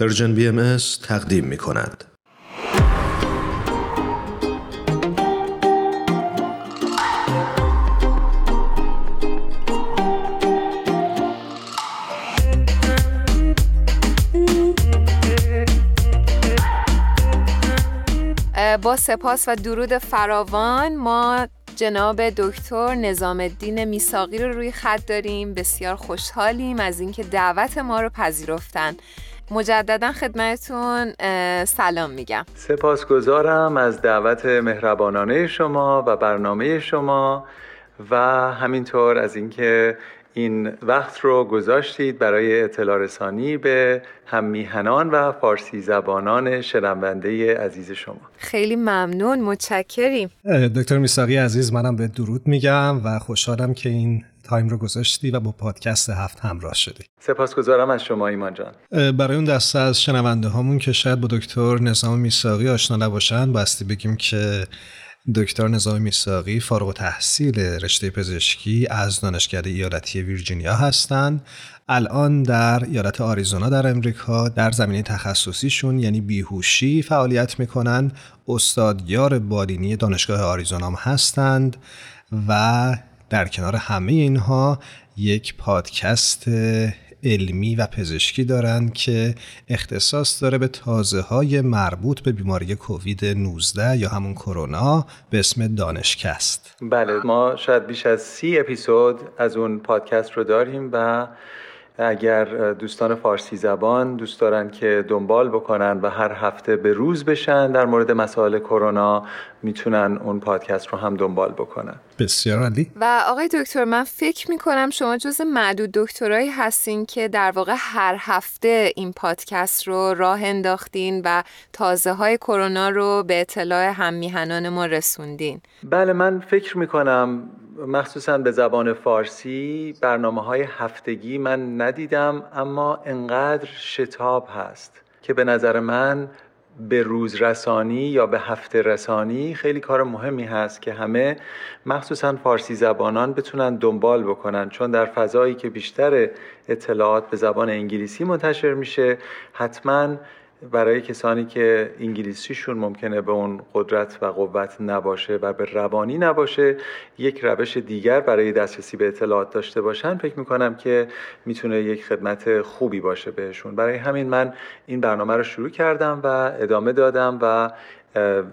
Persian BMS تقدیم می کند. با سپاس و درود فراوان ما جناب دکتر نظام الدین میساقی رو روی خط داریم بسیار خوشحالیم از اینکه دعوت ما رو پذیرفتن مجددا خدمتتون سلام میگم. سپاسگزارم از دعوت مهربانانه شما و برنامه شما و همینطور از اینکه این وقت رو گذاشتید برای اطلاع رسانی به هم میهنان و فارسی زبانان شنونده عزیز شما. خیلی ممنون متشکریم. دکتر میساقی عزیز منم به درود میگم و خوشحالم که این تایم رو گذاشتی و با پادکست هفت همراه شدی. سپاسگزارم از شما ایمان جان. برای اون دسته از شنونده هامون که شاید با دکتر نظام میساقی آشنا نباشن باستی بگیم که دکتر نظام میساقی فارغ تحصیل رشته پزشکی از دانشکده ایالتی ویرجینیا هستند الان در ایالت آریزونا در امریکا در زمینه تخصصیشون یعنی بیهوشی فعالیت می‌کنن. استادیار بالینی دانشگاه آریزونا هستند و در کنار همه اینها یک پادکست علمی و پزشکی دارند که اختصاص داره به تازه های مربوط به بیماری کووید 19 یا همون کرونا به اسم دانشکست. بله ما شاید بیش از سی اپیزود از اون پادکست رو داریم و اگر دوستان فارسی زبان دوست دارن که دنبال بکنن و هر هفته به روز بشن در مورد مسائل کرونا می‌تونن اون پادکست رو هم دنبال بکنن. بسیار عالی. و آقای دکتر من فکر می‌کنم شما جز معدود دکترایی هستین که در واقع هر هفته این پادکست رو راه انداختین و تازه های کرونا رو به اطلاع هم میهنان ما رسوندین. بله من فکر می‌کنم مخصوصا به زبان فارسی برنامه های هفتگی من ندیدم اما انقدر شتاب هست که به نظر من به روز رسانی یا به هفته رسانی خیلی کار مهمی هست که همه مخصوصا فارسی زبانان بتونن دنبال بکنن. چون در فضایی که بیشتر اطلاعات به زبان انگلیسی منتشر میشه حتما برای کسانی که انگلیسیشون ممکنه به اون قدرت و قوت نباشه و به روانی نباشه یک روش دیگر برای دسترسی به اطلاعات داشته باشن فکر می‌کنم که می‌تونه یک خدمت خوبی باشه بهشون. برای همین من این برنامه رو شروع کردم و ادامه دادم و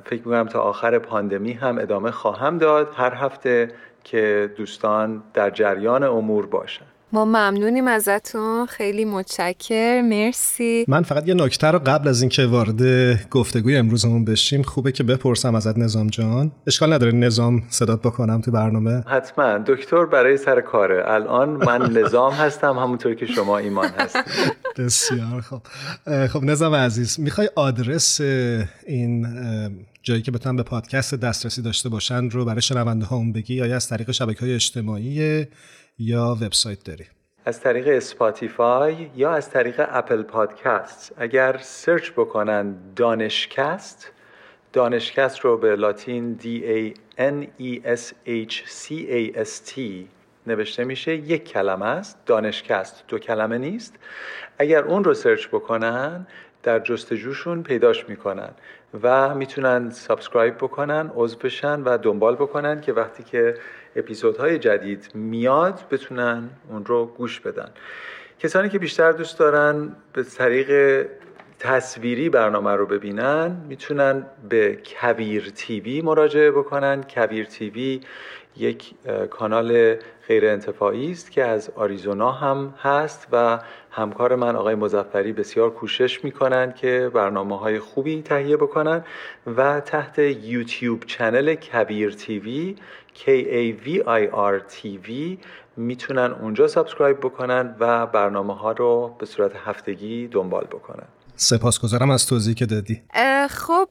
فکر می‌کنم تا آخر پاندمی هم ادامه خواهم داد. هر هفته که دوستان در جریان امور باشن. ما ممنونیم ازتون. خیلی متشکر. مرسی. من فقط یه نکته رو قبل از اینکه وارد گفتگوی امروزمون بشیم خوبه که بپرسم ازت نظام جان. اشکال نداره نظام صدات بکنم تو برنامه. حتما. دکتر برای سر کاره. الان من نظام هستم همونطور که شما ایمان هستید. بسیار خب خب نظام عزیز می‌خوای آدرس این جایی که بتونن به پادکست دسترسی داشته باشن رو برای شنونده ها بگی؟ یا از طریق شبکه های اجتماعی یا وبسایت داری؟ از طریق Spotify یا از طریق Apple Podcast. اگر search بکنن دانشکست دانشکست رو به لاتین D A N E S H C A S T نوشته میشه. یک کلمه است دانشکست. دو کلمه نیست. اگر اون رو search بکنن در جستجوشون پیداش می‌کنن و می‌تونن subscribe بکنن عضو بشن و دنبال بکنن که وقتی که اپیزودهای جدید میاد بتونن اون رو گوش بدن. کسانی که بیشتر دوست دارن به طریق تصویری برنامه رو ببینن می‌تونن به کویر TV مراجعه بکنن. کویر TV یک کانال غیر انتفاعی است که از آریزونا هم هست و همکار من آقای مظفری بسیار کوشش می‌کنن که برنامه های خوبی تهیه بکنن و تحت YouTube channel کویر TV K A V I R TV می‌تونن اونجا subscribe بکنن و برنامه ها رو به صورت هفتگی دنبال بکنن. سپاسگزارم از توضیحی که دادی. خب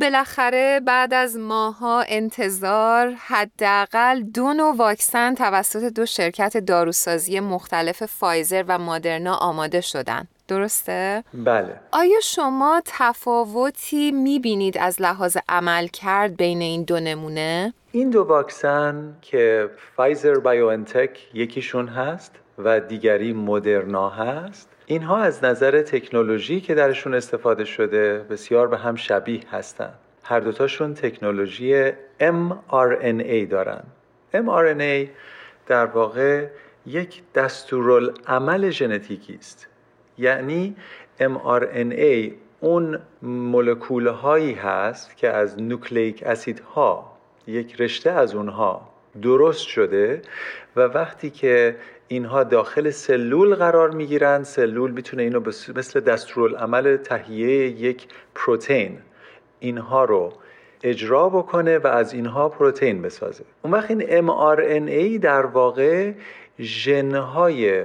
بالاخره بعد از ماه‌ها انتظار حداقل دو نوع واکسن توسط دو شرکت داروسازی مختلف فایزر و مدرنا آماده شدن. درسته؟ بله آیا شما تفاوتی می‌بینید از لحاظ عمل کرد بین این دو نمونه؟ این دو واکسن که فایزر BioNTech یکیشون هست و دیگری مدرنا هست اینها از نظر تکنولوژی که درشون استفاده شده بسیار به هم شبیه هستند هر دوتاشون تکنولوژی mRNA دارن mRNA در واقع یک دستورالعمل ژنتیکی است یعنی mRNA اون مولکول هایی هست که از نوکلیک اسید ها یک رشته از اونها درست شده و وقتی که اینها داخل سلول قرار می‌گیرن سلول می‌تونه اینو مثل دستورالعمل تهیه یک پروتئین اینها رو اجرا بکنه و از اینها پروتئین بسازه. اون وقت این mRNA در واقع ژنهای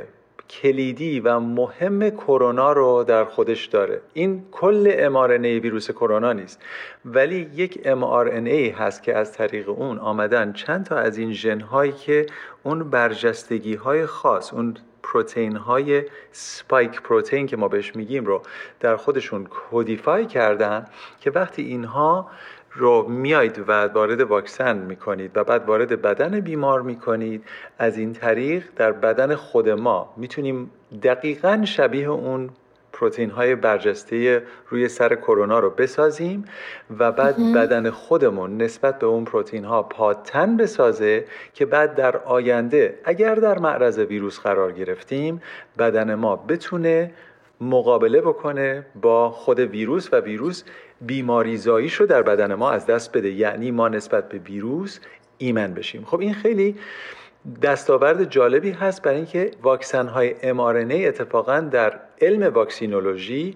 کلیدی و مهم کرونا رو در خودش داره. این کل mRNA ویروس کرونا نیست. ولی یک mRNA هست که از طریق اون آمدن چند تا از این ژنهایی که اون برجستگی های خاص اون پروتئین های سپایک پروتئین که ما بهش میگیم رو در خودشون کودیفای کردن که وقتی اینها رو میایید و وارد واکسن می‌کنید و بعد وارد بدن بیمار می‌کنید از این طریق در بدن خود ما می‌تونیم دقیقا شبیه اون پروتین های برجسته روی سر کرونا رو بسازیم و بعد بدن خودمون نسبت به اون پروتین ها پاتن بسازه که بعد در آینده اگر در معرض ویروس قرار گرفتیم بدن ما بتونه مقابله بکنه با خود ویروس و ویروس بیماریزاییش رو در بدن ما از دست بده. یعنی ما نسبت به ویروس ایمن بشیم. خب این خیلی دستاورد جالبی هست برای اینکه واکسن های mRNA اتفاقا در علم واکسینولوژی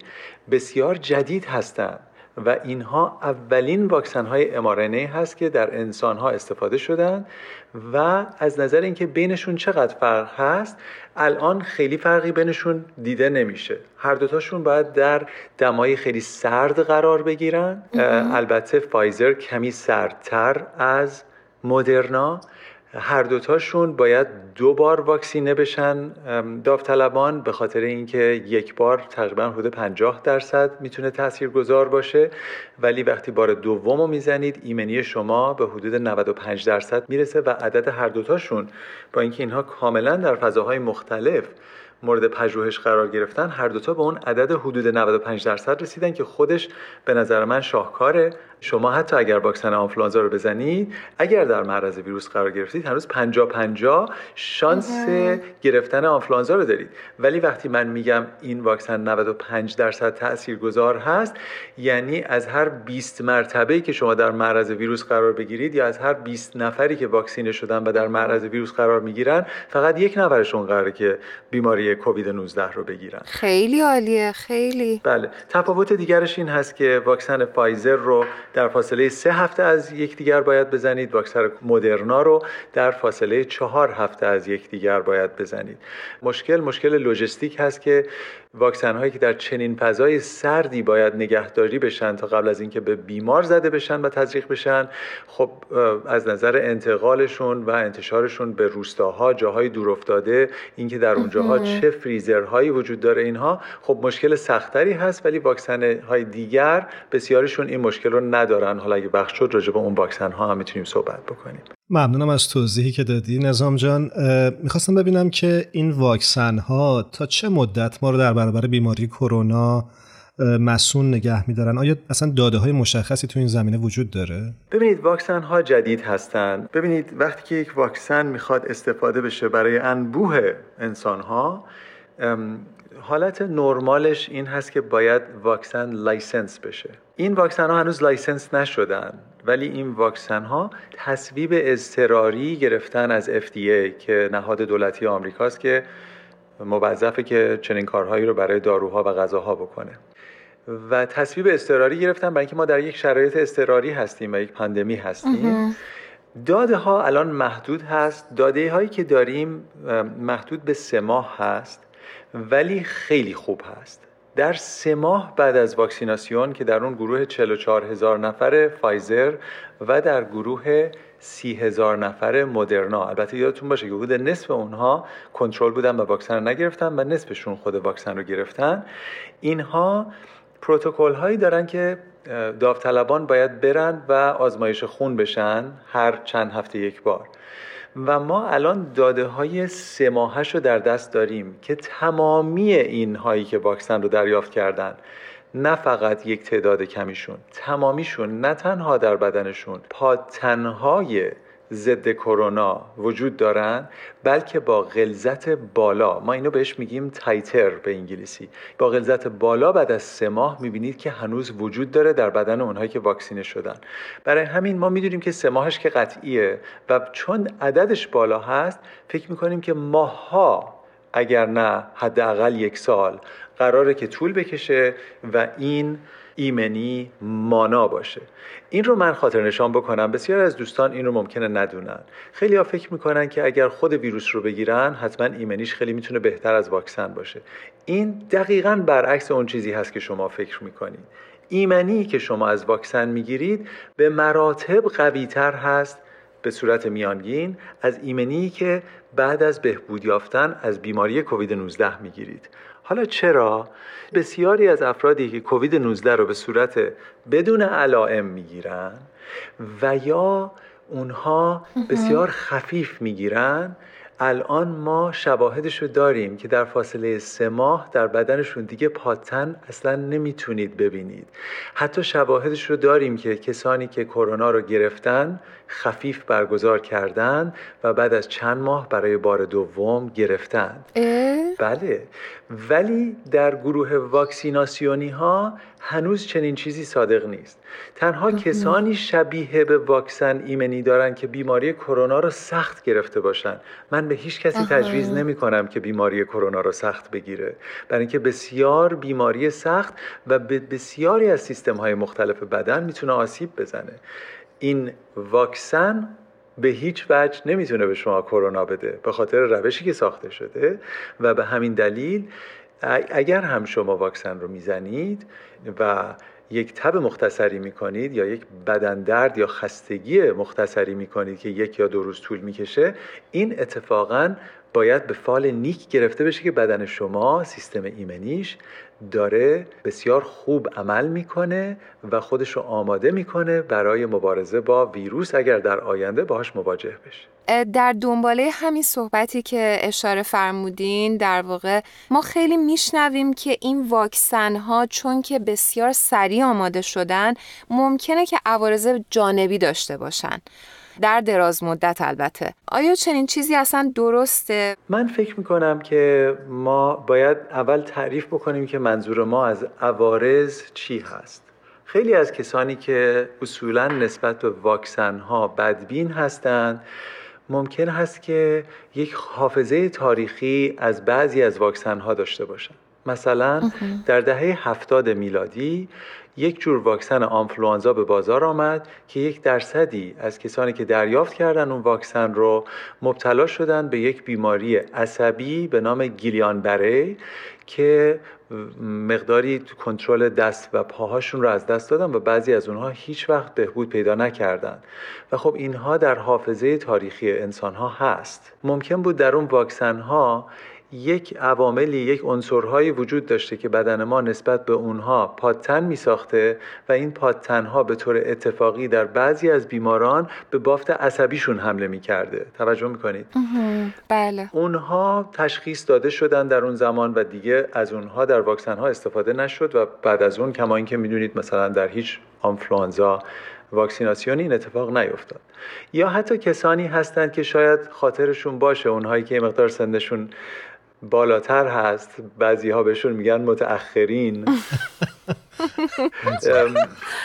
بسیار جدید هستند و اینها اولین واکسن های mRNA هست که در انسان ها استفاده شدن و از نظر اینکه بینشون چقدر فرق هست الان خیلی فرقی بینشون دیده نمیشه. هر دوتاشون باید در دمای خیلی سرد قرار بگیرن. البته فایزر کمی سردتر از مدرنا. هر دوتاشون باید دو بار واکسینه بشن داوطلبان به خاطر اینکه یک بار تقریبا حدود 50 درصد می‌تونه گذار باشه. ولی وقتی بار دوم رو می‌زنید ایمنی شما به حدود 95 درصد می‌رسه و عدد هر دوتاشون با اینکه اینها کاملا در فضاهای مختلف مورد پژوهش قرار گرفتن هر دوتا به اون عدد حدود 95 درصد رسیدن که خودش به نظر من شاهکاره. شما حتی اگر واکسن آنفلوانزا رو بزنید اگر در معرض ویروس قرار گرفتید هنوز 50 50 شانس گرفتن آنفلوانزا رو دارید. ولی وقتی من میگم این واکسن 95 درصد تاثیرگذار هست یعنی از هر 20 مرتبه که شما در معرض ویروس قرار بگیرید یا از هر 20 نفری که واکسینه شدن و در معرض ویروس قرار می‌گیرن فقط یک نفرشون قراره که بیماری کووید 19 رو بگیرن. خیلی عالیه خیلی. بله. تفاوت دیگرش این هست که واکسن فایزر رو در فاصله سه هفته از یکدیگر باید بزنید. واکسن مدرنا رو در فاصله چهار هفته از یکدیگر باید بزنید. مشکل مشکل لوجستیک هست که واکسن هایی که در چنین فضای سردی باید نگهداری بشن تا قبل از اینکه به بیمار زده بشن و تزریق بشن خب از نظر انتقالشون و انتشارشون به روستاها جاهای دورافتاده اینکه در اونجاها چه فریزرهایی وجود داره اینها خب مشکل سختری هست ولی واکسن های دیگر بسیارشون این مشکل رو ندارن. حالا اگه بخش شد راجع به اون واکسن ها هم می‌تونیم صحبت بکنیم. ممنونم از توضیحی که دادی. نظام جان می‌خواستم ببینم که این واکسن ها تا چه مدت ما رو در برابر بیماری کرونا مسون نگه میدارن؟ آیا اصلا داده های مشخصی تو این زمینه وجود داره؟ ببینید واکسن ها جدید هستند ببینید وقتی که یک واکسن می‌خواد استفاده بشه برای انبوه انسان ها حالت نرمالش این هست که باید واکسن license بشه. این واکسن ها هنوز license نشدن ولی این واکسن ها تصویب اضطراری گرفتن از FDA که نهاد دولتی آمریکاست که موظفه که چنین کارهایی رو برای داروها و غذاها بکنه. و تصویب اضطراری گرفتن برای اینکه ما در یک شرایط اضطراری هستیم و یک پاندمی هستیم. داده ها الان محدود هست. داده هایی که داریم محدود به سه ماه هست. ولی خیلی خوب هست. در سه ماه بعد از واکسیناسیون که در اون گروه 44 هزار نفر فایزر و در گروه سی هزار نفر مدرنا. البته یادتون باشه که حدود نصف اونها کنترل بودن و واکسن رو نگرفتن و نصفشون خود واکسن رو گرفتن. اینها پروتکل هایی دارن که داوطلبان باید برن و آزمایش خون بشن هر چند هفته یک بار. و ما الان داده های سه ماهش رو در دست داریم که تمامی این هایی که واکسن رو دریافت کردن نه فقط یک تعداد کمیشون تمامیشون نه تنها در بدنشون پادتنهای ضد کرونا وجود دارن بلکه با غلظت بالا. ما اینو بهش میگیم تایتر به انگلیسی. با غلظت بالا بعد از سه ماه می‌بینید که هنوز وجود داره در بدن اونهایی که واکسینه شدن. برای همین ما می‌دونیم که سه ماهش که قطعیه و چون عددش بالا هست فکر می‌کنیم که ماها اگر نه حداقل یک سال قراره که طول بکشه و این ایمنی مانا باشه. این رو من خاطر نشان بکنم. بسیار از دوستان این رو ممکنه ندونن. خیلی ها فکر می‌کنن که اگر خود ویروس رو بگیرن حتما ایمنیش خیلی می‌تونه بهتر از واکسن باشه. این دقیقا برعکس اون چیزی هست که شما فکر می‌کنید ایمنی که شما از واکسن می‌گیرید به مراتب قویتر هست به صورت میانگین از ایمنی که بعد از بهبود یافتن از بیماری کووید 19 می‌گیرید. حالا چرا؟ بسیاری از افرادی که کووید 19 رو به صورت بدون علائم می‌گیرن و یا اونها بسیار خفیف می‌گیرن. الان ما شواهدش رو داریم که در فاصله سه ماه در بدنشون دیگه پاتن اصلا نمی‌تونید ببینید. حتی شواهدش رو داریم که کسانی که کرونا رو گرفتن خفیف برگزار کردن و بعد از چند ماه برای بار دوم گرفتن. بله. ولی در گروه واکسیناسیونی ها هنوز چنین چیزی صادق نیست. تنها کسانی شبیه به واکسن ایمنی دارن که بیماری کرونا رو سخت گرفته باشن. من به هیچ کسی تجویز نمی کنم که بیماری کرونا رو سخت بگیره. برای اینکه بسیار بیماری سخت و به بسیاری از سیستم های مختلف بدن می‌تونه آسیب بزنه. این واکسن به هیچ وجه نمی‌تونه به شما کرونا بده به خاطر روشی که ساخته شده و به همین دلیل اگر هم شما واکسن رو می‌زنید و یک تب مختصری می‌کنید یا یک بدن درد یا خستگی مختصری می‌کنید که یک یا دو روز طول می‌کشه این اتفاقا باید به فال نیک گرفته بشه که بدن شما سیستم ایمنیش داره بسیار خوب عمل می‌کنه و خودش رو آماده می‌کنه برای مبارزه با ویروس اگر در آینده باهاش مواجه بشه. در دنباله همین صحبتی که اشاره فرمودین در واقع ما خیلی میشنویم که این واکسن ها چون که بسیار سریع آماده شدن ممکنه که عوارض جانبی داشته باشن. در دراز مدت البته. آیا چنین چیزی اصلا درسته؟ من فکر می‌کنم که ما باید اول تعریف بکنیم که منظور ما از عوارض چی هست. خیلی از کسانی که اصولا نسبت به واکسن ها بدبین هستند ممکن هست که یک حافظه تاریخی از بعضی از واکسن ها داشته باشند مثلا در دهه هفتاد میلادی یک جور واکسن آنفلوانزا به بازار آمد که یک درصدی از کسانی که دریافت کردن اون واکسن رو مبتلا شدن به یک بیماری عصبی به نام گیلیان بره که مقداری تو کنترل دست و پاهاشون رو از دست دادن و بعضی از اونها هیچ وقت بهبود پیدا نکردن. و خب اینها در حافظه تاریخی انسان ها هست. ممکن بود در اون واکسن ها یک عواملی یک عنصرهایی وجود داشته که بدن ما نسبت به اونها پادتن می ساخته و این پادتنها به طور اتفاقی در بعضی از بیماران به بافت عصبیشون حمله می کرده توجه می کنید؟ بله. اونها تشخیص داده شدن در اون زمان و دیگه از اونها در واکسن ها استفاده نشد و بعد از اون کما اینکه می‌دونید مثلا در هیچ آنفلوانزا واکسیناسیون این اتفاق نیفتاد. یا حتی کسانی هستند که شاید خاطرشون باشه اونهایی که مقدار سنشون بالاتر هست. بعضی ها بهشون میگن متأخرین.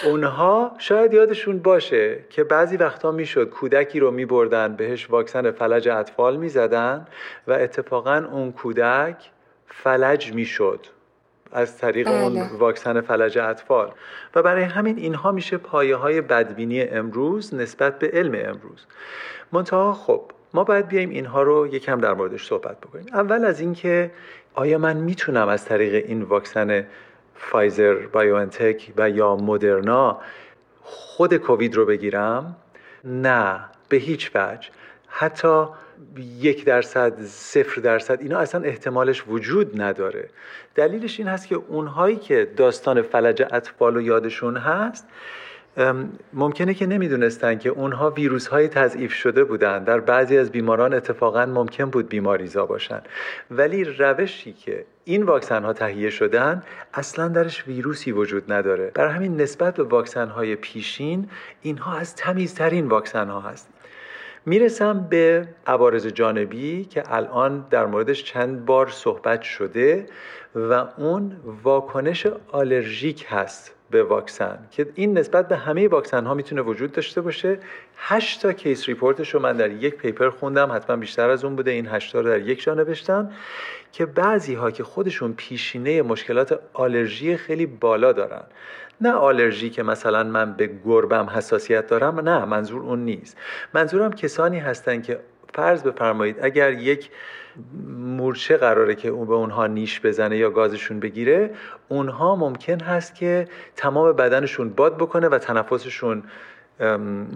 اونها شاید یادشون باشه که بعضی وقتا می‌شد کودکی رو میبردن بهش واکسن فلج اطفال می‌زدن و اتفاقا اون کودک فلج می‌شد از طریق بله. اون واکسن فلج اطفال. و برای همین اینها میشه پایه های بدبینی امروز نسبت به علم امروز. منتها خب ما باید بیایم اینها رو یکم در موردش صحبت بکنیم. اول از اینکه آیا من می‌تونم از طریق این واکسن فایزر بایوانتک و یا مدرنا خود کووید رو بگیرم؟ نه به هیچ وجه. حتی یک درصد صفر درصد اینا اصلا احتمالش وجود نداره. دلیلش این هست که اونهایی که داستان فلج اطفال و یادشون هست ممکنه که نمی‌دونستن که اونها ویروس های تضعیف شده بودن. در بعضی از بیماران اتفاقا ممکن بود بیماریزا باشن. ولی روشی که این واکسن ها تهیه شدن اصلا درش ویروسی وجود نداره. برای همین نسبت به واکسن های پیشین اینها از تمیزترین واکسن ها هست. می‌رسم به عوارض جانبی که الان در موردش چند بار صحبت شده و اون واکنش آلرژیک هست. به واکسن که این نسبت به همه واکسن ها می‌تونه وجود داشته باشه. 8 تا case report ش رو من در یک paper خوندم حتما بیشتر از اون بوده. این 8 تا رو در یک جا نوشتم که بعضی ها که خودشون پیشینه مشکلات آلرژی خیلی بالا دارن. نه آلرژی که مثلا من به گربم حساسیت دارم نه منظور اون نیست. منظورم کسانی هستن که فرض بفرمایید اگر یک مورچه قراره که اون به اونها نیش بزنه یا گازشون بگیره اونها ممکن هست که تمام بدنشون باد بکنه و تنفسشون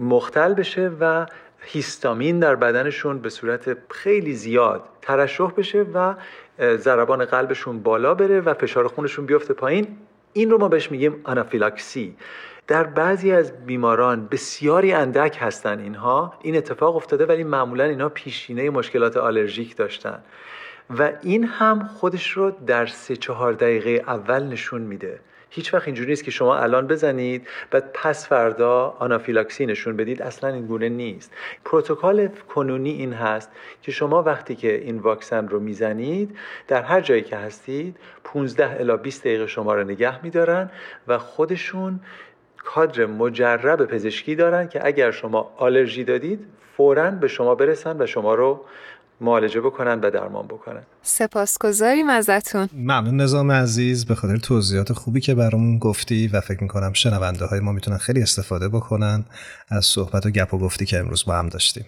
مختل بشه و هیستامین در بدنشون به صورت خیلی زیاد ترشح بشه و ضربان قلبشون بالا بره و فشار خونشون بیفته پایین. این رو ما بهش میگیم آنافیلاکسی. در بعضی از بیماران بسیاری اندک هستن اینها. این اتفاق افتاده ولی معمولا اینها پیشینه مشکلات آلرژیک داشتن. و این هم خودش رو در سه چهار دقیقه اول نشون میده. هیچ وقت اینجوری نیست که شما الان بزنید و پس فردا آنافیلاکسی نشون بدید. اصلا این گونه نیست. پروتکل کنونی این هست که شما وقتی که این واکسن رو می‌زنید در هر جایی که هستید 15 الی 20 دقیقه شما رو نگه میدارن و خودشون کادر مجرب پزشکی دارن که اگر شما آلرژی دادید فورا به شما برسن و شما رو معالجه بکنن و درمان بکنن. سپاسگزاریم ازتون. ممنون نظام عزیز. به خاطر توضیحات خوبی که برامون گفتی و فکر می‌کنم شنونده های ما می‌تونن خیلی استفاده بکنن از صحبت و گپ و گفتی که امروز با هم داشتیم.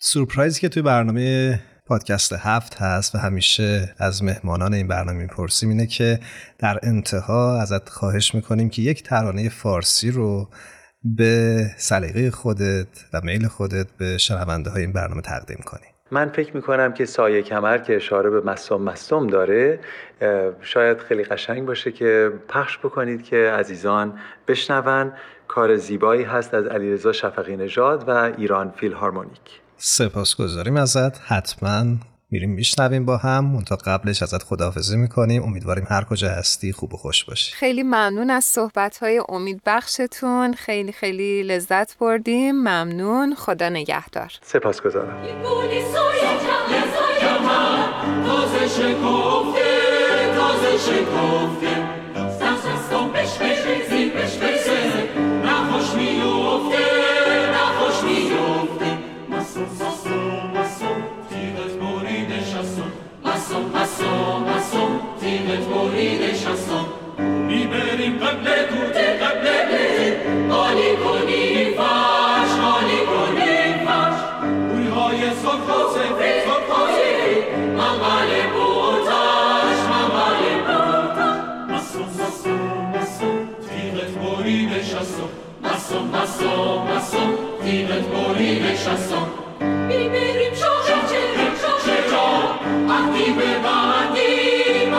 سورپرایزی که توی برنامه پادکست هفت هست و همیشه از مهمانان این برنامه می‌پرسیم اینه که در انتها ازت خواهش می‌کنیم که یک ترانه فارسی رو به سلیقه خودت و میل خودت به شنونده های این برنامه تقدیم کنی. من فکر می‌کنم که سایه کمر که اشاره به مصوم مصوم داره شاید خیلی قشنگ باشه که پخش بکنید که عزیزان بشنون. کار زیبایی هست از علیرضا شفقی نژاد و ایران فیلهارمونیک. سپاسگزاریم ازت. حتما میریم میشنویم با هم. تا قبلش ازت خداحافظی می‌کنیم. امیدواریم هر کجا هستی خوب و خوش باشی. خیلی ممنون از صحبت های امید بخشتون. خیلی خیلی لذت بردیم. ممنون. خدا نگهدار. سپاسگزارم. maçon, Steven Mori les chansons. Biberi pszorze, ciele pszorze, czo, a tibe bandi,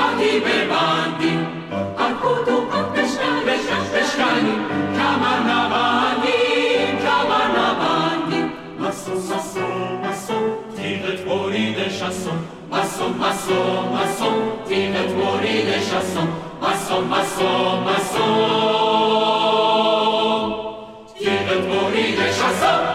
a tibe bandi. Arkutu kot na bandi, kamar na bandi. Maçon, maçon, maçon, Steven Mori les chansons. Maçon, maçon, maçon, Steven Mori les chansons. Maçon. awesome.